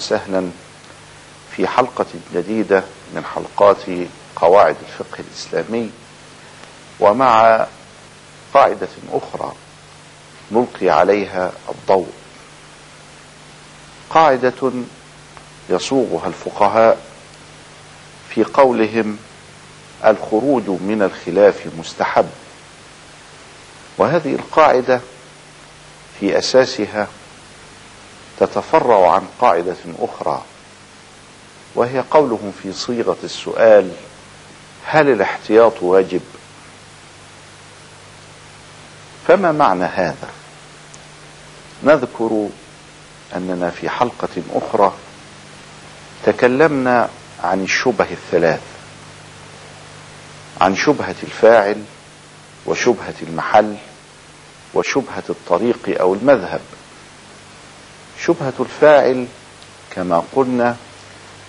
وسهلا في حلقة جديدة من حلقات قواعد الفقه الإسلامي ومع قاعدة أخرى نلقي عليها الضوء. قاعدة يصوغها الفقهاء في قولهم الخروج من الخلاف مستحب. وهذه القاعدة في أساسها تتفرع عن قاعدة أخرى وهي قولهم في صيغة السؤال هل الاحتياط واجب؟ فما معنى هذا؟ نذكر أننا في حلقة أخرى تكلمنا عن الشبه الثلاث عن شبهة الفاعل وشبهة المحل وشبهة الطريق أو المذهب. شبهة الفاعل كما قلنا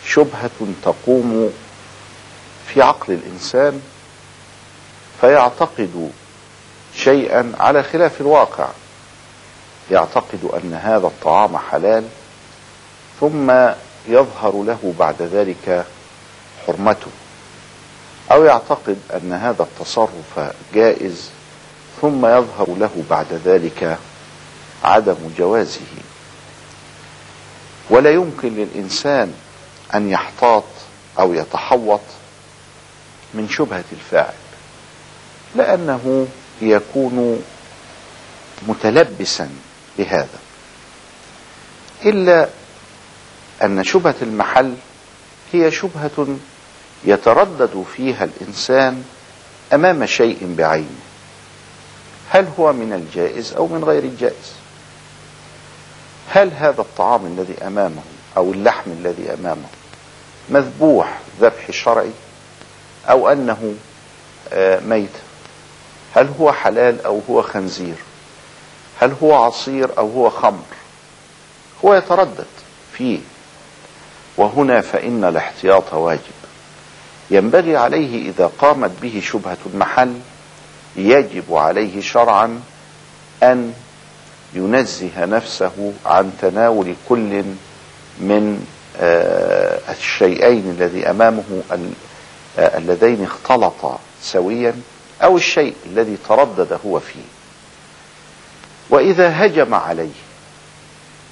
شبهة تقوم في عقل الإنسان فيعتقد شيئا على خلاف الواقع. يعتقد أن هذا الطعام حلال ثم يظهر له بعد ذلك حرمته. أو يعتقد أن هذا التصرف جائز ثم يظهر له بعد ذلك عدم جوازه. ولا يمكن للإنسان أن يحتاط أو يتحوط من شبهة الفاعل لأنه يكون متلبسا بهذا. إلا أن شبهة المحل هي شبهة يتردد فيها الإنسان أمام شيء بعينه هل هو من الجائز أو من غير الجائز؟ هل هذا الطعام الذي أمامه أو اللحم الذي أمامه مذبوح ذبح شرعي أو أنه ميت؟ هل هو حلال أو هو خنزير؟ هل هو عصير أو هو خمر؟ هو يتردد فيه. وهنا فإن الاحتياط واجب. ينبغي عليه إذا قامت به شبهة المحل يجب عليه شرعا أن ينزه نفسه عن تناول كل من الشيئين الذي أمامه اللذين اختلطا سويا أو الشيء الذي تردد هو فيه. وإذا هجم عليه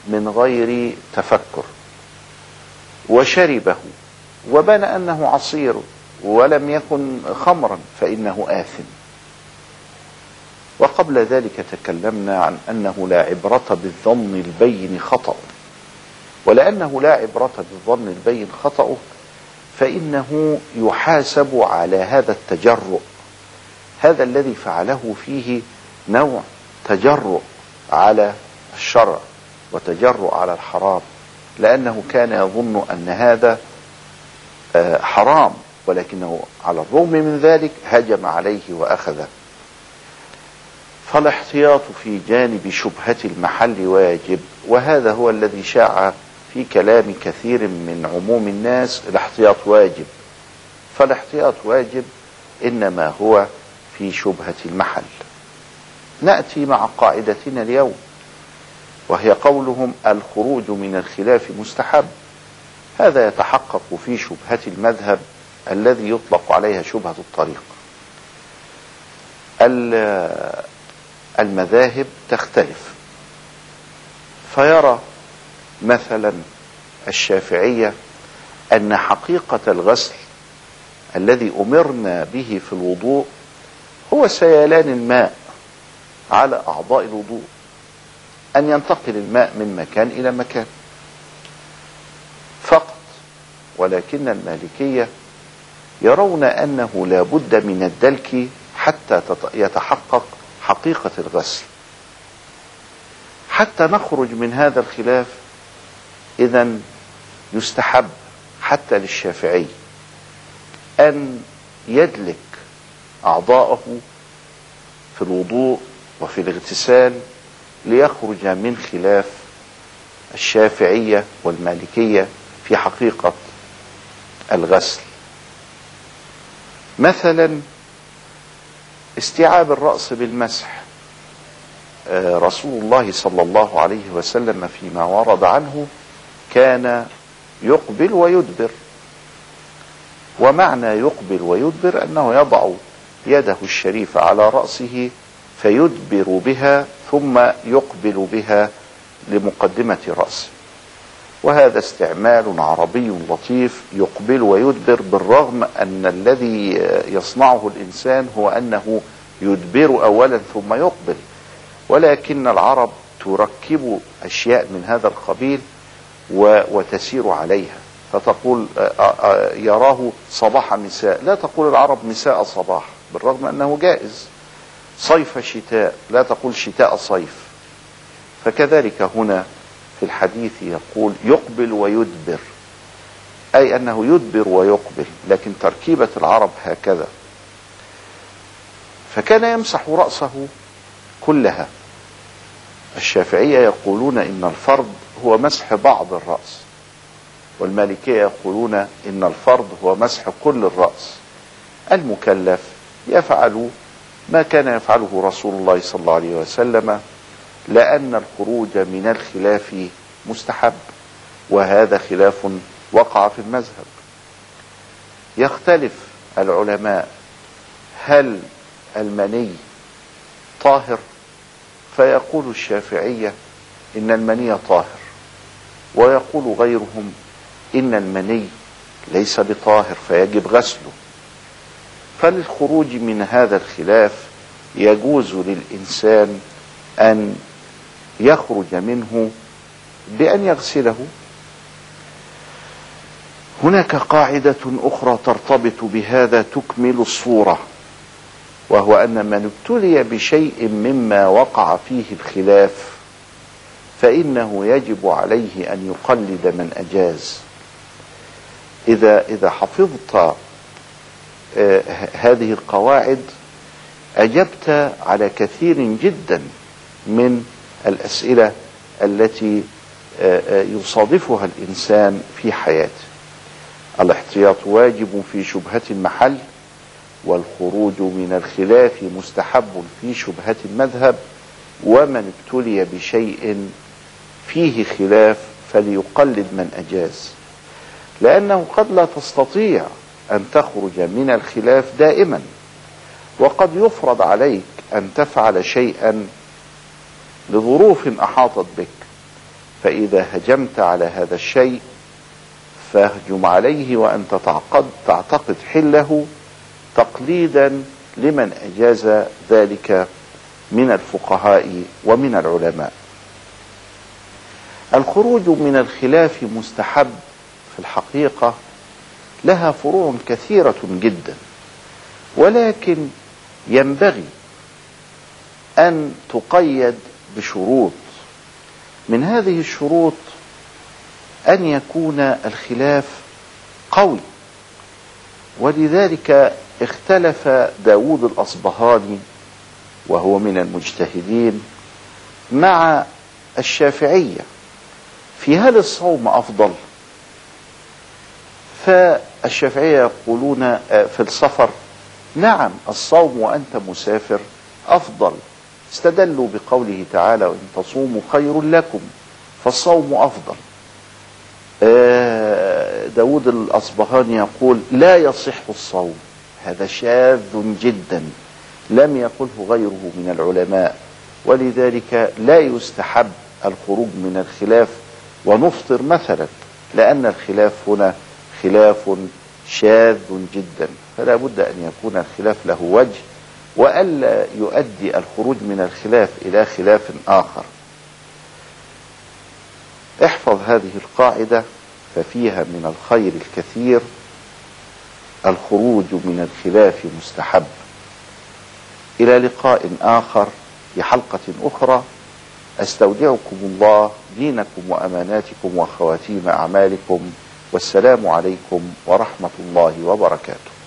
من غير تفكر وشربه وبان أنه عصير ولم يكن خمرا فإنه آثم. وقبل ذلك تكلمنا عن أنه لا عبرة بالظن البين خطأ. ولأنه لا عبرة بالظن البين خطأ فإنه يحاسب على هذا التجرؤ. هذا الذي فعله فيه نوع تجرؤ على الشرع وتجرؤ على الحرام لأنه كان يظن أن هذا حرام ولكنه على الرغم من ذلك هجم عليه وأخذه. فالاحتياط في جانب شبهة المحل واجب وهذا هو الذي شاع في كلام كثير من عموم الناس الاحتياط واجب. فالاحتياط واجب إنما هو في شبهة المحل. نأتي مع قاعدتنا اليوم وهي قولهم الخروج من الخلاف مستحب. هذا يتحقق في شبهة المذهب الذي يطلق عليها شبهة الطريق. المذاهب تختلف. فيرى مثلا الشافعية أن حقيقة الغسل الذي أمرنا به في الوضوء هو سيلان الماء على أعضاء الوضوء أن ينتقل الماء من مكان إلى مكان. فقط ولكن المالكية يرون أنه لا بد من الدلك حتى يتحقق حقيقة الغسل. حتى نخرج من هذا الخلاف إذا يستحب حتى للشافعي أن يدلك أعضاءه في الوضوء وفي الاغتسال ليخرج من خلاف الشافعية والمالكية في حقيقة الغسل. مثلا استيعاب الرأس بالمسح. رسول الله صلى الله عليه وسلم فيما ورد عنه كان يقبل ويدبر. ومعنى يقبل ويدبر أنه يضع يده الشريفة على رأسه فيدبر بها ثم يقبل بها لمقدمة رأسه. وهذا استعمال عربي لطيف يقبل ويدبر بالرغم أن الذي يصنعه الإنسان هو أنه يدبر أولا ثم يقبل. ولكن العرب تركب أشياء من هذا القبيل وتسير عليها. فتقول يراه صباح مساء. لا تقول العرب مساء صباح بالرغم أنه جائز. صيف شتاء لا تقول شتاء صيف. فكذلك هنا في الحديث يقول يقبل ويدبر أي أنه يدبر ويقبل لكن تركيبة العرب هكذا. فكان يمسح رأسه كلها. الشافعية يقولون إن الفرض هو مسح بعض الرأس والمالكية يقولون إن الفرض هو مسح كل الرأس. المكلف يفعل ما كان يفعله رسول الله صلى الله عليه وسلم لأن الخروج من الخلاف مستحب وهذا خلاف وقع في المذهب. يختلف العلماء هل المني طاهر؟ فيقول الشافعية إن المني طاهر ويقول غيرهم إن المني ليس بطاهر فيجب غسله. فللخروج من هذا الخلاف يجوز للإنسان أن يخرج منه بأن يغسله. هناك قاعدة أخرى ترتبط بهذا تكمل الصورة وهو أن من ابتلي بشيء مما وقع فيه الخلاف فإنه يجب عليه أن يقلد من أجاز. إذا إذا حفظت آه هذه القواعد أجبت على كثير جدا من الأسئلة التي آه آه يصادفها الإنسان في حياته. الاحتياط واجب في شبهة المحل والخروج من الخلاف مستحب في شبهة المذهب ومن ابتلي بشيء فيه خلاف فليقلد من أجاز. لأنه قد لا تستطيع أن تخرج من الخلاف دائما وقد يفرض عليك أن تفعل شيئا لظروف أحاطت بك فإذا هجمت على هذا الشيء فاهجم عليه وأنت تعقد تعتقد حله تقليدا لمن أجاز ذلك من الفقهاء ومن العلماء. الخروج من الخلاف مستحب في الحقيقة لها فروع كثيرة جدا ولكن ينبغي أن تقيد بشروط. من هذه الشروط أن يكون الخلاف قوي. ولذلك اختلف داود الأصبهاني وهو من المجتهدين مع الشافعية في هل الصوم أفضل؟ فالشافعية يقولون في السفر نعم الصوم وأنت مسافر أفضل. استدلوا بقوله تعالى وإن تصوموا خير لكم فالصوم أفضل. داود الأصبهاني يقول لا يصح الصوم هذا شاذ جدا لم يقله غيره من العلماء ولذلك لا يستحب الخروج من الخلاف. ونفطر مثلا لأن الخلاف هنا خلاف شاذ جدا فلا بد أن يكون الخلاف له وجه. وألا يؤدي الخروج من الخلاف إلى خلاف آخر. احفظ هذه القاعدة ففيها من الخير الكثير الخروج من الخلاف مستحب. إلى لقاء آخر في حلقة أخرى. أستودعكم الله دينكم وأماناتكم وخواتيم أعمالكم. والسلام عليكم ورحمة الله وبركاته.